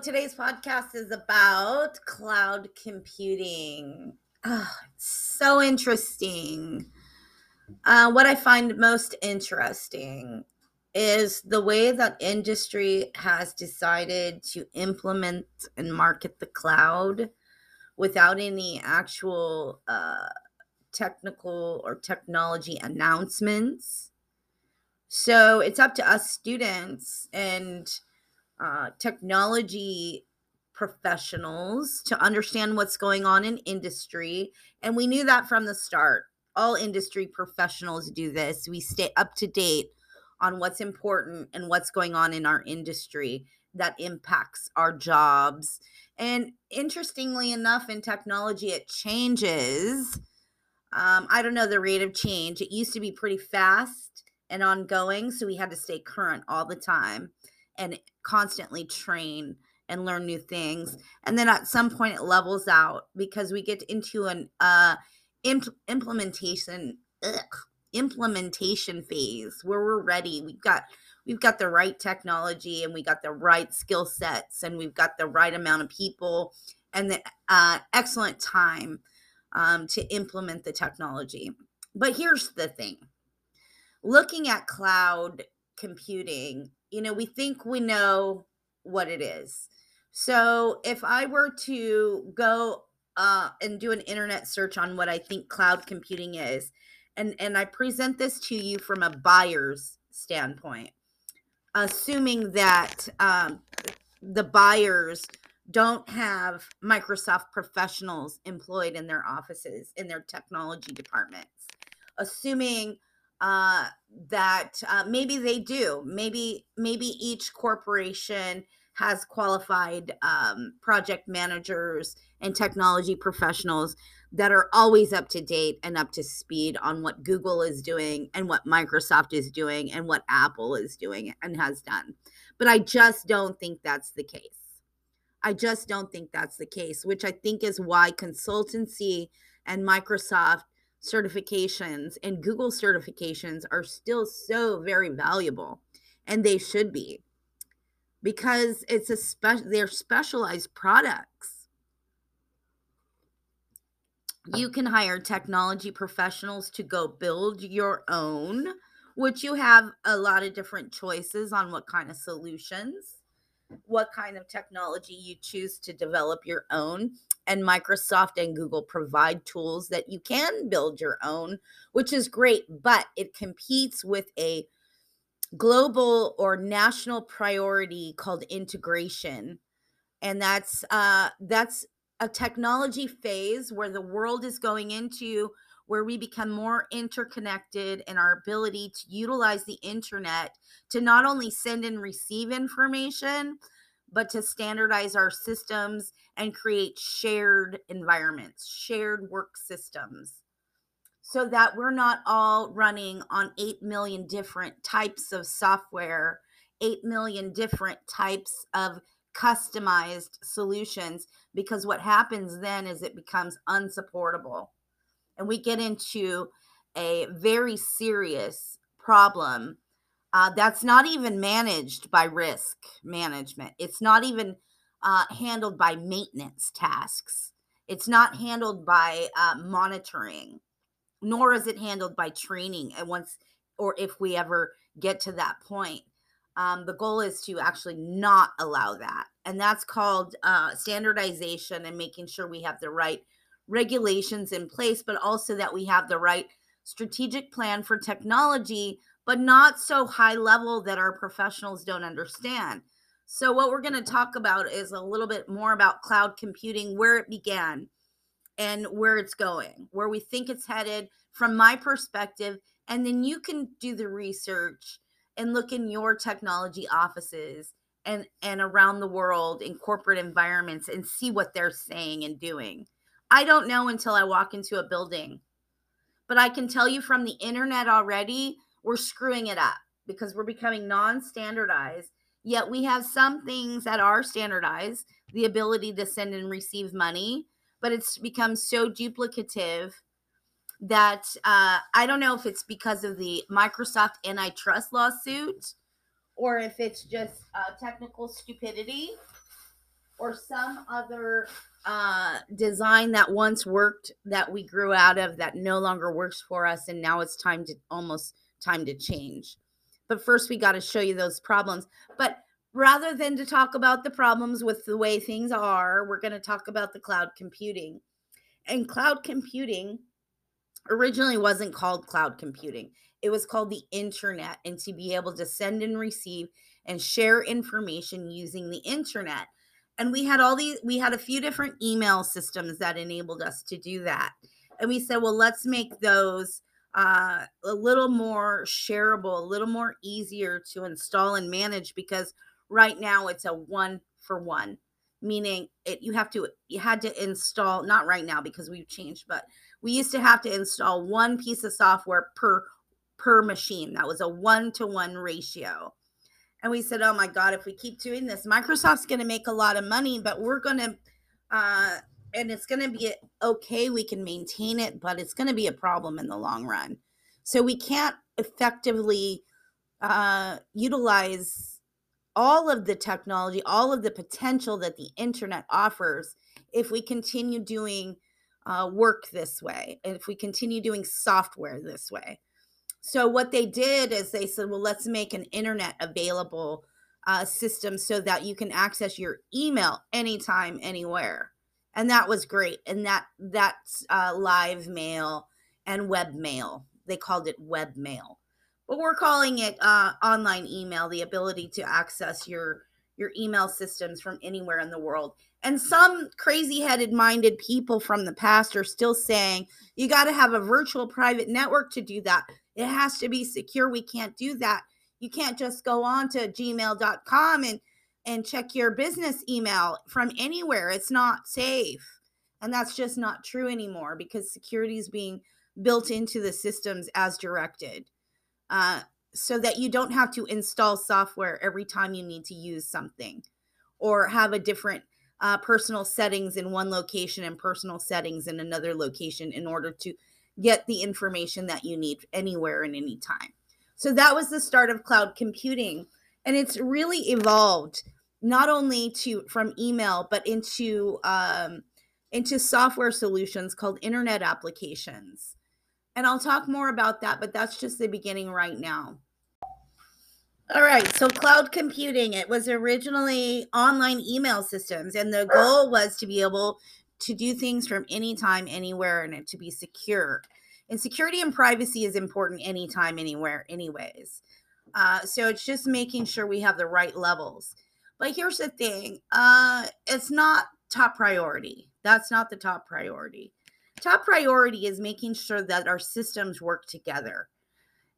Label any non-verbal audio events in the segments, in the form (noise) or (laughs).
today's podcast is about cloud computing. Oh, so interesting. Uh, what I find most interesting is the way that industry has decided to implement and market the cloud without any actual uh, technical or technology announcements. So it's up to us students and uh, technology professionals to understand what's going on in industry. And we knew that from the start. All industry professionals do this. We stay up to date on what's important and what's going on in our industry that impacts our jobs. And interestingly enough, in technology, it changes. Um, I don't know the rate of change. It used to be pretty fast and ongoing, so we had to stay current all the time and constantly train and learn new things. And then at some point, it levels out because we get into an uh, imp- implementation ugh, implementation phase where we're ready. We've got we've got the right technology and we got the right skill sets and we've got the right amount of people and the uh, excellent time um, to implement the technology. But here's the thing looking at cloud computing, you know, we think we know what it is. So if I were to go uh, and do an internet search on what I think cloud computing is, and and I present this to you from a buyer's standpoint, assuming that um, the buyers don't have Microsoft professionals employed in their offices in their technology departments, assuming uh, that uh, maybe they do, maybe maybe each corporation has qualified um, project managers and technology professionals that are always up to date and up to speed on what Google is doing and what Microsoft is doing and what Apple is doing and has done. But I just don't think that's the case. I just don't think that's the case, which I think is why consultancy and Microsoft certifications and Google certifications are still so very valuable and they should be because it's a special they're specialized products you can hire technology professionals to go build your own, which you have a lot of different choices on what kind of solutions, what kind of technology you choose to develop your own. And Microsoft and Google provide tools that you can build your own, which is great, but it competes with a global or national priority called integration. And that's uh that's a technology phase where the world is going into where we become more interconnected and our ability to utilize the internet to not only send and receive information but to standardize our systems and create shared environments shared work systems so that we're not all running on 8 million different types of software 8 million different types of customized solutions because what happens then is it becomes unsupportable. And we get into a very serious problem uh, that's not even managed by risk management. It's not even uh, handled by maintenance tasks it's not handled by uh, monitoring nor is it handled by training and once or if we ever get to that point um, the goal is to actually not allow that. And that's called uh, standardization and making sure we have the right regulations in place, but also that we have the right strategic plan for technology, but not so high level that our professionals don't understand. So, what we're going to talk about is a little bit more about cloud computing, where it began and where it's going, where we think it's headed from my perspective. And then you can do the research and look in your technology offices and and around the world in corporate environments and see what they're saying and doing. I don't know until I walk into a building. But I can tell you from the internet already, we're screwing it up because we're becoming non-standardized. Yet we have some things that are standardized, the ability to send and receive money, but it's become so duplicative that uh, I don't know if it's because of the Microsoft antitrust lawsuit or if it's just uh, technical stupidity. or some other uh, design that once worked that we grew out of that no longer works for us and now it's time to almost time to change but first we got to show you those problems. But rather than to talk about the problems with the way things are we're going to talk about the cloud computing. And cloud computing originally wasn't called cloud computing. It was called the internet and to be able to send and receive and share information using the internet. And we had all these we had a few different email systems that enabled us to do that. And we said well let's make those uh, a little more shareable a little more easier to install and manage because right now it's a one for one meaning it you have to you had to install not right now because we've changed but we used to have to install one piece of software per per machine. That was a one to one ratio. And we said, oh my God, if we keep doing this, Microsoft's going to make a lot of money, but we're going to, uh, and it's going to be okay. We can maintain it, but it's going to be a problem in the long run. So we can't effectively uh, utilize all of the technology, all of the potential that the internet offers if we continue doing uh, work this way, if we continue doing software this way. So what they did is they said, well, let's make an internet available uh, system so that you can access your email anytime, anywhere. And that was great. And that that's uh, live mail and web mail. They called it web mail, but we're calling it uh, online email. The ability to access your your email systems from anywhere in the world. And some crazy headed minded people from the past are still saying you got to have a virtual private network to do that. It has to be secure. We can't do that. You can't just go on to gmail.com and and check your business email from anywhere. It's not safe. And that's just not true anymore because security is being built into the systems as directed. Uh, so that you don't have to install software every time you need to use something or have a different uh, personal settings in one location and personal settings in another location in order to get the information that you need anywhere and anytime. So that was the start of cloud computing. And it's really evolved not only to from email, but into um, into software solutions called internet applications. And I'll talk more about that, but that's just the beginning right now. All right, so cloud computing, it was originally online email systems, and the goal was to be able to do things from anytime, anywhere, and it to be secure. And security and privacy is important anytime, anywhere, anyways. Uh, so it's just making sure we have the right levels. But here's the thing uh, it's not top priority. That's not the top priority. Top priority is making sure that our systems work together.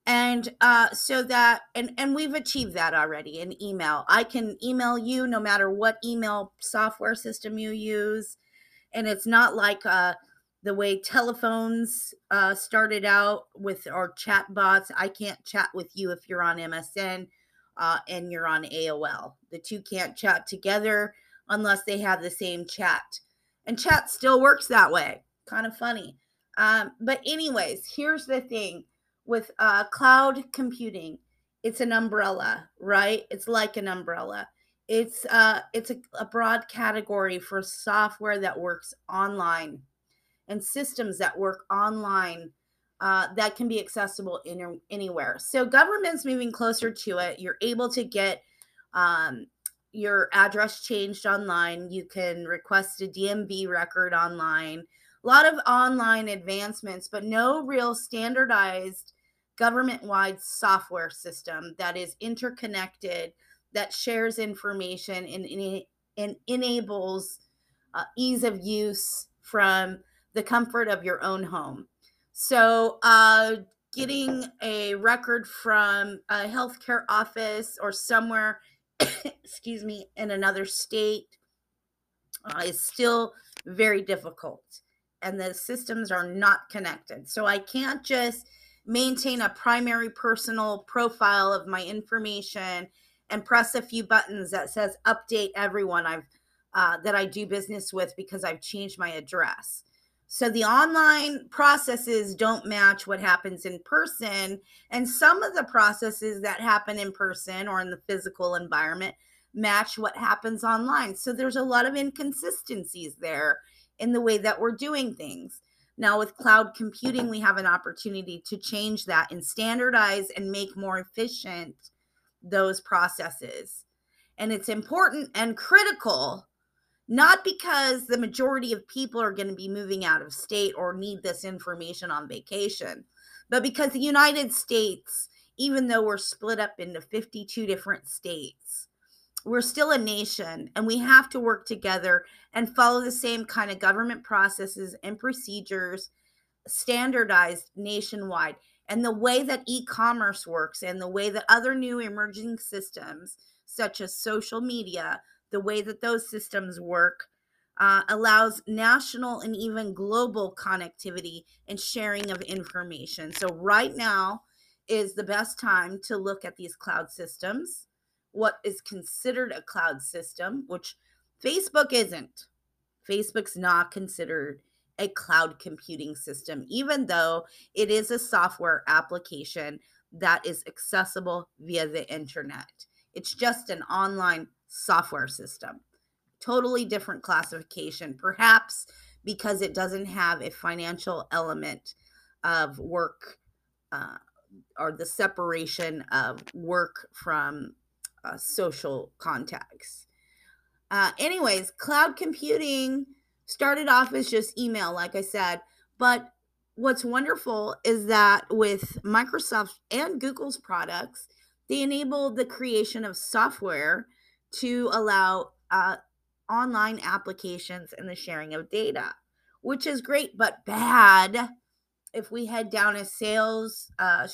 And uh, so that and and we've achieved that already in email. I can email you no matter what email software system you use. And it's not like uh, the way telephones uh, started out with our chat bots i can't chat with you if you're on msn uh, and you're on aol the two can't chat together unless they have the same chat. And chat still works that way. Kind of funny. Um, but anyways here's the thing. With uh, cloud computing it's an umbrella right? It's like an umbrella. It's uh it's a, a broad category for software that works online and systems that work online uh, that can be accessible in, anywhere. So government's moving closer to it. You're able to get um, your address changed online. You can request a dmv record online. A lot of online advancements, but no real standardized government wide software system that is interconnected, that shares information and, and enables uh, ease of use from the comfort of your own home. So, uh, getting a record from a healthcare office or somewhere, (coughs) excuse me, in another state uh, is still very difficult and the systems are not connected. So I can't just maintain a primary personal profile of my information and press a few buttons that says update everyone I've uh, that I do business with because I've changed my address. So the online processes don't match what happens in person. And some of the processes that happen in person or in the physical environment, match what happens online. So there's a lot of inconsistencies there in the way that we're doing things. Now, with cloud computing, we have an opportunity to change that and standardize and make more efficient those processes. And it's important and critical, not because the majority of people are going to be moving out of state or need this information on vacation, but because the United States, even though we're split up into 52 different states, we're still a nation and we have to work together and follow the same kind of government processes and procedures standardized nationwide. And the way that e-commerce works and the way that other new emerging systems such as social media the way that those systems work uh, allows national and even global connectivity and sharing of information so right now is the best time to look at these cloud systems what is considered a cloud system, which Facebook isn't. Facebook's not considered a cloud computing system, even though it is a software application that is accessible via the internet. It's just an online software system. Totally different classification, perhaps because it doesn't have a financial element of work uh, or the separation of work from uh, social contacts. Uh, anyways, cloud computing started off as just email, like I said. But what's wonderful is that with Microsoft and Google's products, they enable the creation of software to allow uh, online applications and the sharing of data, which is great, but bad if we head down a sales uh,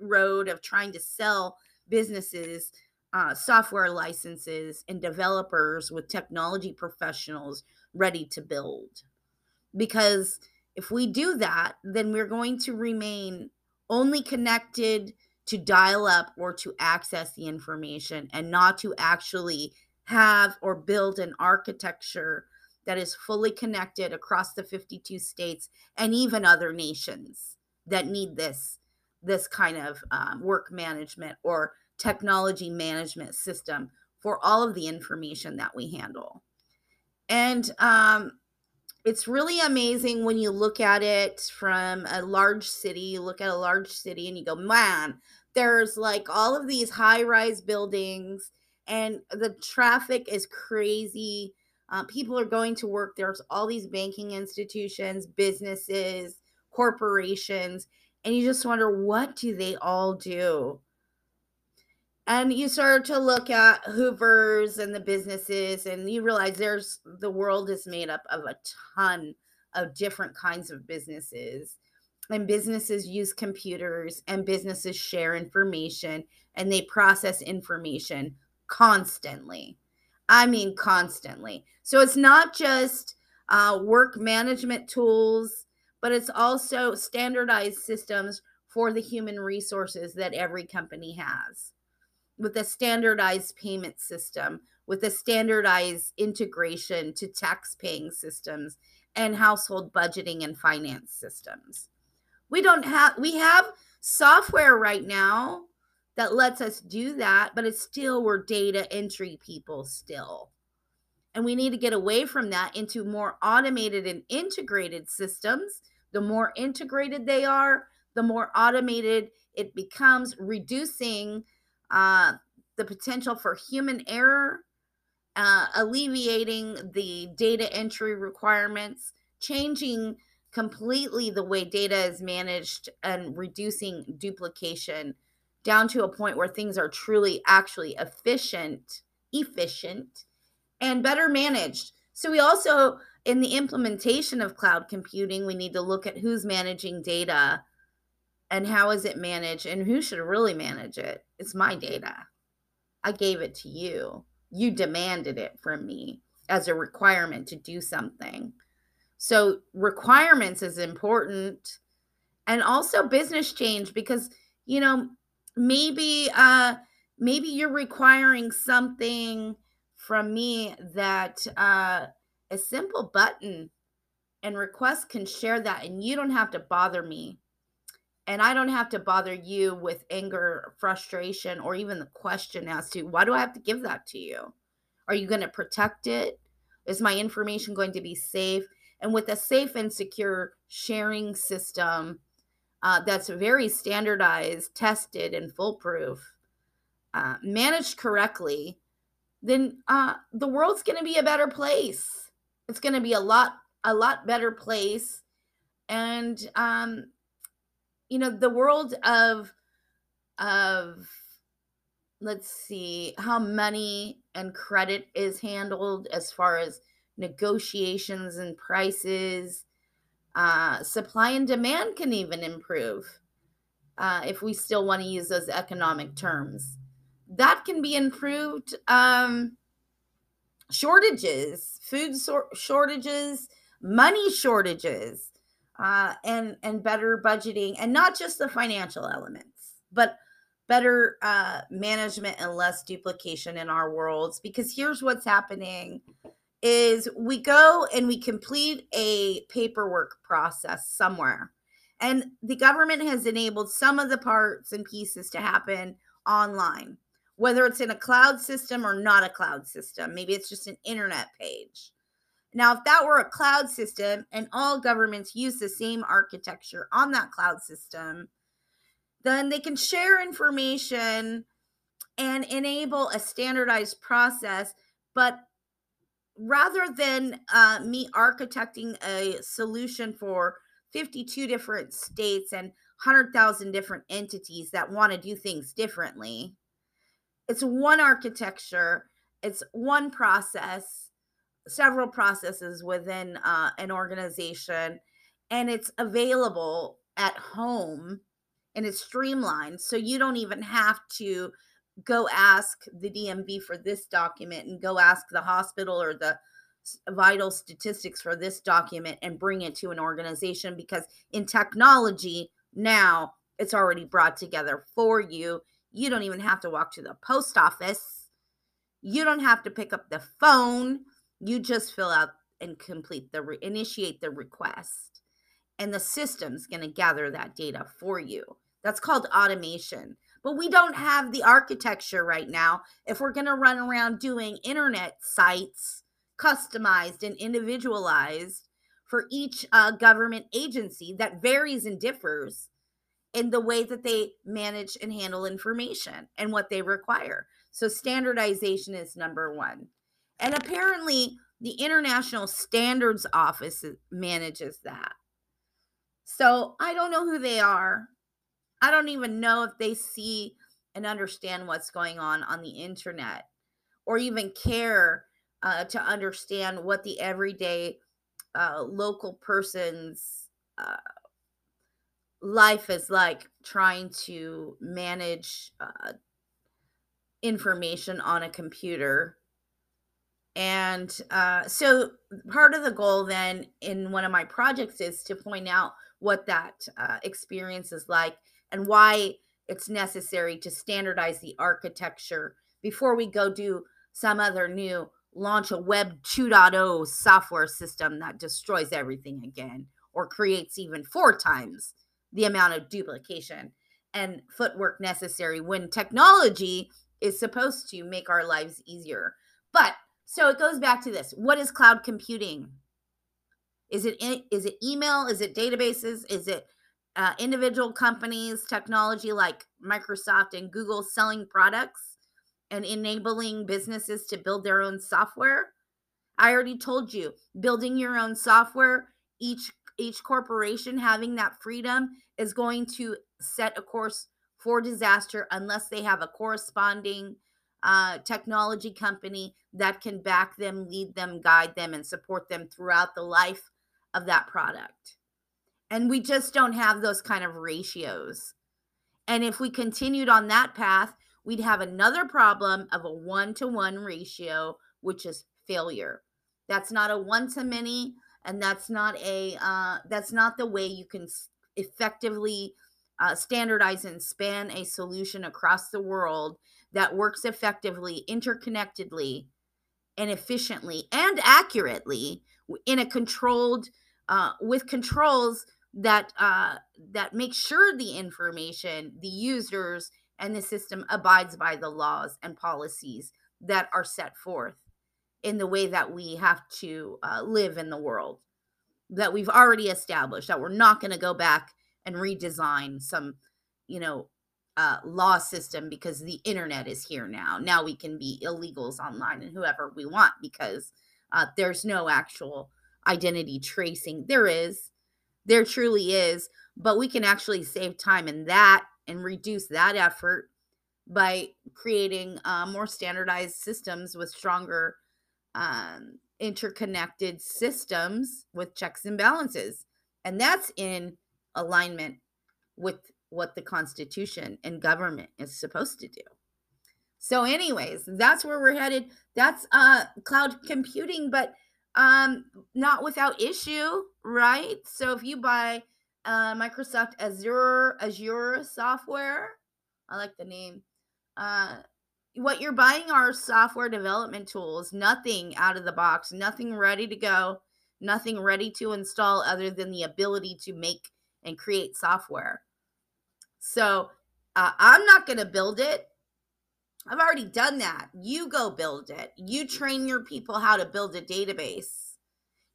road of trying to sell businesses uh, software licenses and developers with technology professionals ready to build. Because if we do that, then we're going to remain only connected to dial up or to access the information and not to actually have or build an architecture that is fully connected across the 52 states and even other nations that need this this kind of um, work management or technology management system for all of the information that we handle. And um, it's really amazing when you look at it from a large city. You look at a large city and you go, man, there's like all of these high rise buildings and the traffic is crazy. Uh, people are going to work. There's all these banking institutions, businesses, corporations, and you just wonder what do they all do? and you start to look at hoovers and the businesses and you realize there's the world is made up of a ton of different kinds of businesses and businesses use computers and businesses share information and they process information constantly. I mean constantly. So it's not just uh, work management tools but it's also standardized systems for the human resources that every company has. With a standardized payment system, with a standardized integration to tax paying systems and household budgeting and finance systems. We don't have we have software right now that lets us do that, but it's still we're data entry people still. And we need to get away from that into more automated and integrated systems. The more integrated they are, the more automated it becomes, reducing uh, the potential for human error, uh, alleviating the data entry requirements, changing completely the way data is managed, and reducing duplication down to a point where things are truly actually efficient, efficient, and better managed. So we also in the implementation of cloud computing, we need to look at who's managing data and how is it managed and who should really manage it. It's my data. I gave it to you. You demanded it from me as a requirement to do something. So, requirements is important. And also business change because, you know, maybe uh maybe you're requiring something from me that uh a simple button and request can share that and you don't have to bother me and I don't have to bother you with anger, frustration, or even the question as to why do I have to give that to you? Are you going to protect it? Is my information going to be safe? And with a safe and secure sharing system uh, that's very standardized, tested, and foolproof, uh, managed correctly, then uh, the world's going to be a better place. It's going to be a lot, a lot better place. And um, you know, the world of of let's see how money and credit is handled as far as negotiations and prices. Uh, supply and demand can even improve uh, if we still want to use those economic terms. That can be improved. Um, shortages, food so- shortages, money shortages, uh, and and better budgeting, and not just the financial elements, but better uh, management and less duplication in our worlds. Because here's what's happening is we go and we complete a paperwork process somewhere. And the government has enabled some of the parts and pieces to happen online whether it's in a cloud system or not a cloud system. Maybe it's just an internet page. Now if that were a cloud system and all governments use the same architecture on that cloud system then they can share information and enable a standardized process but rather than uh, me architecting a solution for 52 different states and 100,000 different entities that want to do things differently, it's one architecture, it's one process, several processes within uh, an organization, and it's available at home and it's streamlined. So you don't even have to go ask the DMV for this document and go ask the hospital or the vital statistics for this document and bring it to an organization because in technology now it's already brought together for you. You don't even have to walk to the post office. You don't have to pick up the phone. You just fill out and complete the re- initiate the request. And the system's going to gather that data for you. That's called automation. But we don't have the architecture right now. If we're going to run around doing internet sites, customized and individualized for each uh, government agency that varies and differs in the way that they manage and handle information and what they require. So, standardization is number one. And apparently, the International Standards Office manages that. So, I don't know who they are. I don't even know if they see and understand what's going on on the internet or even care uh, to understand what the everyday uh, local person's uh, life is like trying to manage uh, information on a computer. And uh, so part of the goal then in one of my projects is to point out what that uh, experience is like and why it's necessary to standardize the architecture before we go do some other new launch a web 2.0 software system that destroys everything again or creates even four times the amount of duplication and footwork necessary when technology is supposed to make our lives easier. But so it goes back to this. What is cloud computing? Is it is it email? Is it databases? Is it uh, individual companies, technology like Microsoft and Google selling products and enabling businesses to build their own software. I already told you, building your own software, each each corporation having that freedom is going to set a course for disaster unless they have a corresponding uh, technology company that can back them, lead them, guide them, and support them throughout the life of that product. And we just don't have those kind of ratios. And if we continued on that path, we'd have another problem of a one to one ratio, which is failure. That's not a one to many, and that's not a uh, that's not the way you can effectively uh, standardize and span a solution across the world that works effectively, interconnectedly, and efficiently and accurately in a controlled uh, with controls that uh, that make sure the information, the users, and the system abides by the laws and policies that are set forth. in the way that we have to uh, live in the world that we've already established that we're not going to go back and redesign some you know uh, law system because the internet is here now now we can be illegals online and whoever we want because uh, there's no actual identity tracing there is there truly is but we can actually save time in that and reduce that effort by creating uh, more standardized systems with stronger um, interconnected systems with checks and balances. And that's in alignment with what the Constitution and government is supposed to do. So, anyways, that's where we're headed. That's uh cloud computing, but um not without issue, right? So if you buy uh Microsoft Azure Azure software, I like the name. Uh what you're buying are software development tools, nothing out of the box, nothing ready to go, nothing ready to install other than the ability to make and create software. So uh, I'm not going to build it. I've already done that. You go build it. You mm. train your people how to build a database.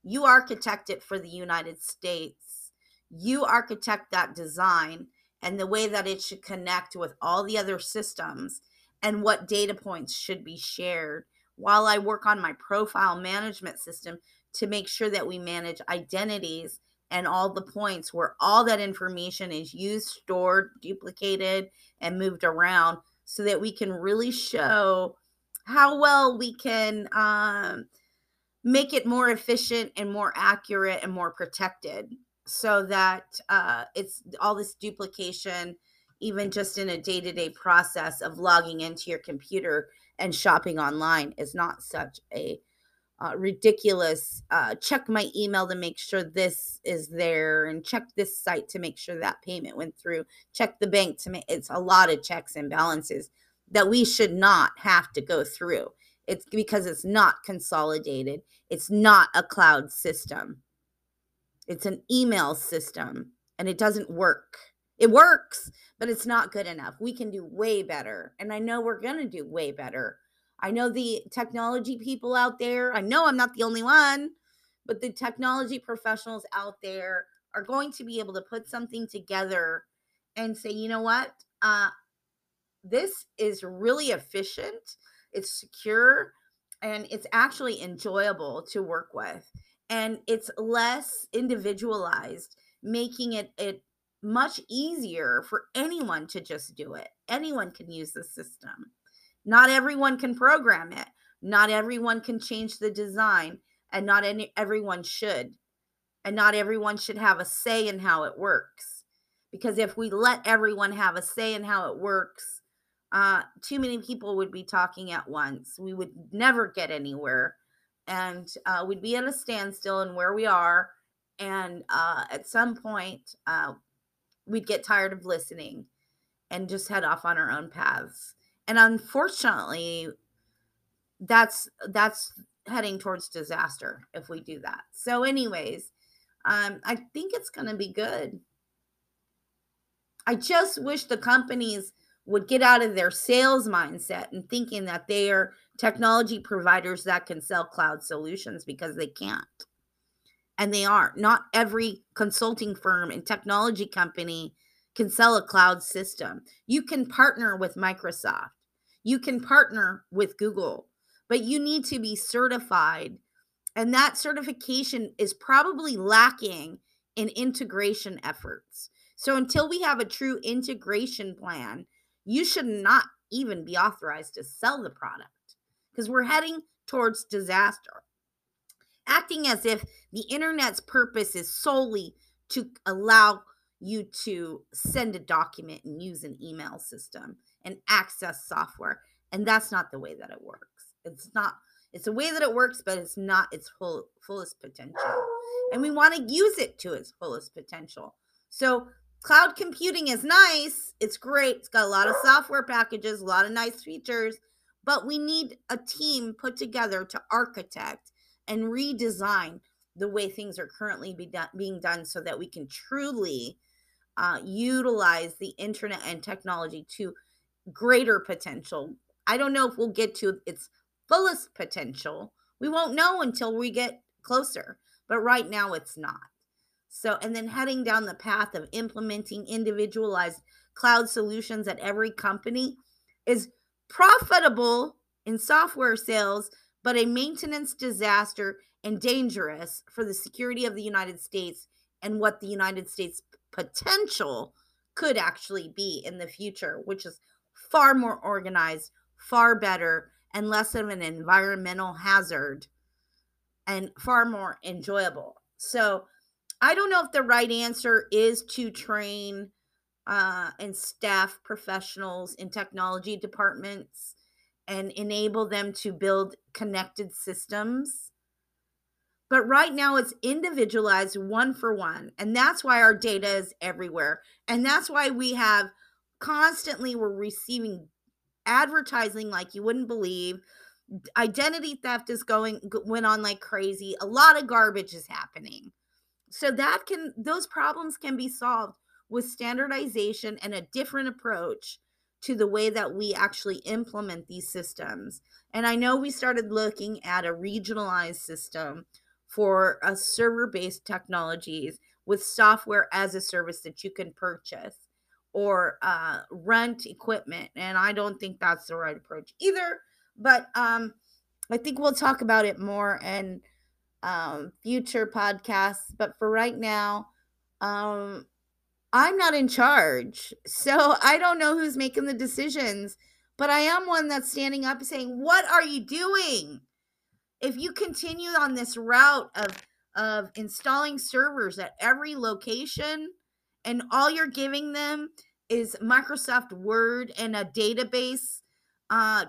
You architect it for the United States. You architect that design and the way that it should connect with all the other systems and what data points should be shared while I work on my profile management system to make sure that we manage identities and all the points where all that information is used, stored, duplicated, and moved around so that we can really show how well we can um, make it more efficient and more accurate and more protected so that uh, it's all this duplication even just in a day-to-day process of logging into your computer and shopping online is not such a uh, ridiculous uh, check my email to make sure this is there and check this site to make sure that payment went through check the bank to make it's a lot of checks and balances that we should not have to go through it's because it's not consolidated it's not a cloud system it's an email system and it doesn't work it works, but it's not good enough. We can do way better. And I know we're going to do way better. I know the technology people out there, I know I'm not the only one, but the technology professionals out there are going to be able to put something together and say, you know what? Uh, this is really efficient, it's secure, and it's actually enjoyable to work with. And it's less individualized, making it, it much easier for anyone to just do it. Anyone can use the system. Not everyone can program it. Not everyone can change the design, and not any, everyone should. And not everyone should have a say in how it works. Because if we let everyone have a say in how it works, uh, too many people would be talking at once. We would never get anywhere. And uh, we'd be at a standstill in where we are. And uh, at some point, uh, we'd get tired of listening and just head off on our own paths. And unfortunately, that's that's heading towards disaster if we do that. So anyways, um I think it's going to be good. I just wish the companies would get out of their sales mindset and thinking that they are technology providers that can sell cloud solutions because they can't and they are. Not not every consulting firm and technology company can sell a cloud system. You can partner with Microsoft, you can partner with Google, but you need to be certified. And that certification is probably lacking in integration efforts. So until we have a true integration plan, you should not even be authorized to sell the product because we're heading towards disaster acting as if the internet's purpose is solely to allow you to send a document and use an email system and access software. And that's not the way that it works. It's not, it's a way that it works, but it's not its full fullest potential. And we want to use it to its fullest potential. So cloud computing is nice. It's great. It's got a lot of software packages, a lot of nice features, but we need a team put together to architect and redesign the way things are currently be done, being done so that we can truly uh, utilize the internet and technology to greater potential. I don't know if we'll get to its fullest potential We won't know until we get closer, but right now it's not. So, and then heading down the path of implementing individualized cloud solutions at every company is profitable in software sales, but a maintenance disaster and dangerous for the security of the United States and what the United States potential could actually be in the future, which is far more organized, far better, and less of an environmental hazard and far more enjoyable. So, I don't know if the right answer is to train uh, and staff professionals in technology departments and enable them to build connected systems. But right now it's individualized one for one. And that's why our data is everywhere. And that's why we have constantly we're receiving advertising like you wouldn't believe. Identity theft is going went on like crazy. A lot of garbage is happening. So that can those problems can be solved with standardization and a different approach to the way that we actually implement these systems. And I know we started looking at a regionalized system for a server based technologies with software as a service that you can purchase or uh, rent equipment. And I don't think that's the right approach either. But um, I think we'll talk about it more in um, future podcasts. But for right now, um, I'm not in charge. (laughs) So I don't know who's making the decisions, but I am one that's standing up saying, What are you doing? If you continue on this route of, of installing servers at every location and all you're giving them is Microsoft Word and a database uh,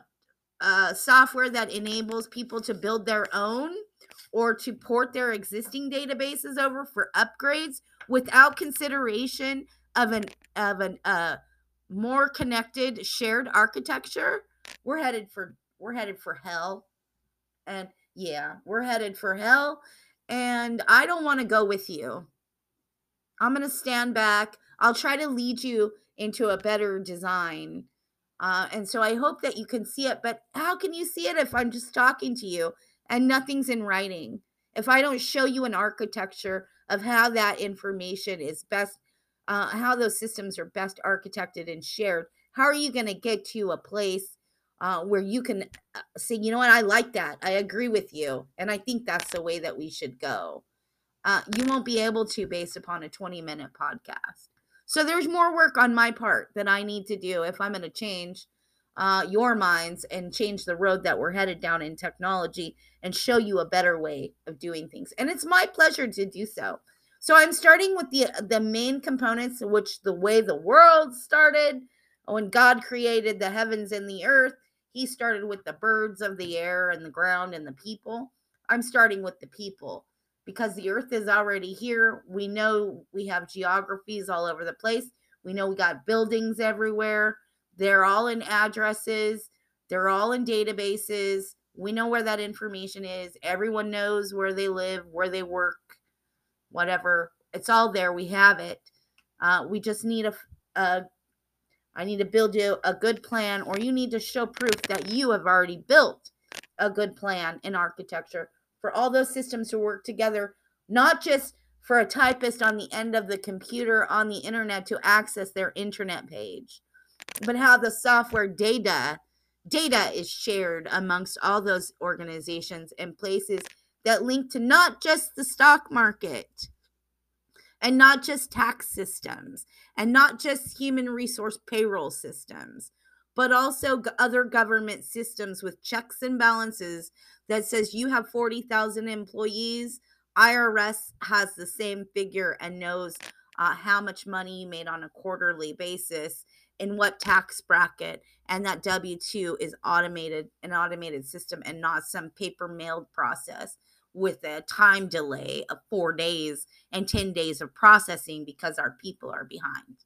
uh, software that enables people to build their own or to port their existing databases over for upgrades without consideration of an of an uh more connected shared architecture we're headed for we're headed for hell and yeah we're headed for hell and i don't want to go with you. I'm going to stand back. I'll try to lead you into a better design. Uh, and so i hope that you can see it but how can you see it if i'm just talking to you and nothing's in writing? If i don't show you an architecture of how that information is best, uh, how those systems are best architected and shared. How are you going to get to a place uh, where you can uh, say, you know what, I like that. I agree with you. And I think that's the way that we should go. Uh, you won't be able to based upon a 20 minute podcast. So there's more work on my part that I need to do if I'm going to change uh, your minds and change the road that we're headed down in technology and show you a better way of doing things. And it's my pleasure to do so. So I'm starting with the the main components, which the way the world started when God created the heavens and the earth. He started with the birds of the air and the ground and the people. I'm starting with the people because the earth is already here. We know we have geographies all over the place. We know we got buildings everywhere. They're all in addresses, they're all in databases. We know where that information is. Everyone knows where they live, where they work, whatever. It's all there. We have it. Uh, we just need a, a I need to build you a good plan, or you need to show proof that you have already built a good plan in architecture for all those systems to work together, not just for a typist on the end of the computer on the internet to access their internet page but how the software data data is shared amongst all those organizations and places that link to not just the stock market and not just tax systems and not just human resource payroll systems but also other government systems with checks and balances that says you have 40,000 employees IRS has the same figure and knows uh, how much money you made on a quarterly basis in what tax bracket and that w2 is automated an automated system and not some paper mailed process with a time delay of four days and 10 days of processing because our people are behind.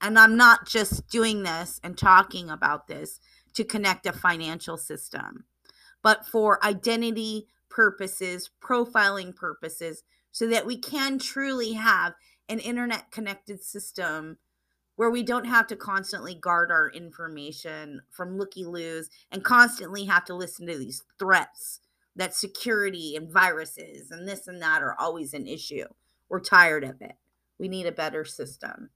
And i'm not just doing this and talking about this to connect a financial system but for identity purposes profiling purposes so that we can truly have an internet connected system where we don't have to constantly guard our information from looky loos and constantly have to listen to these threats that security and viruses and this and that are always an issue. We're tired of it. We need a better system.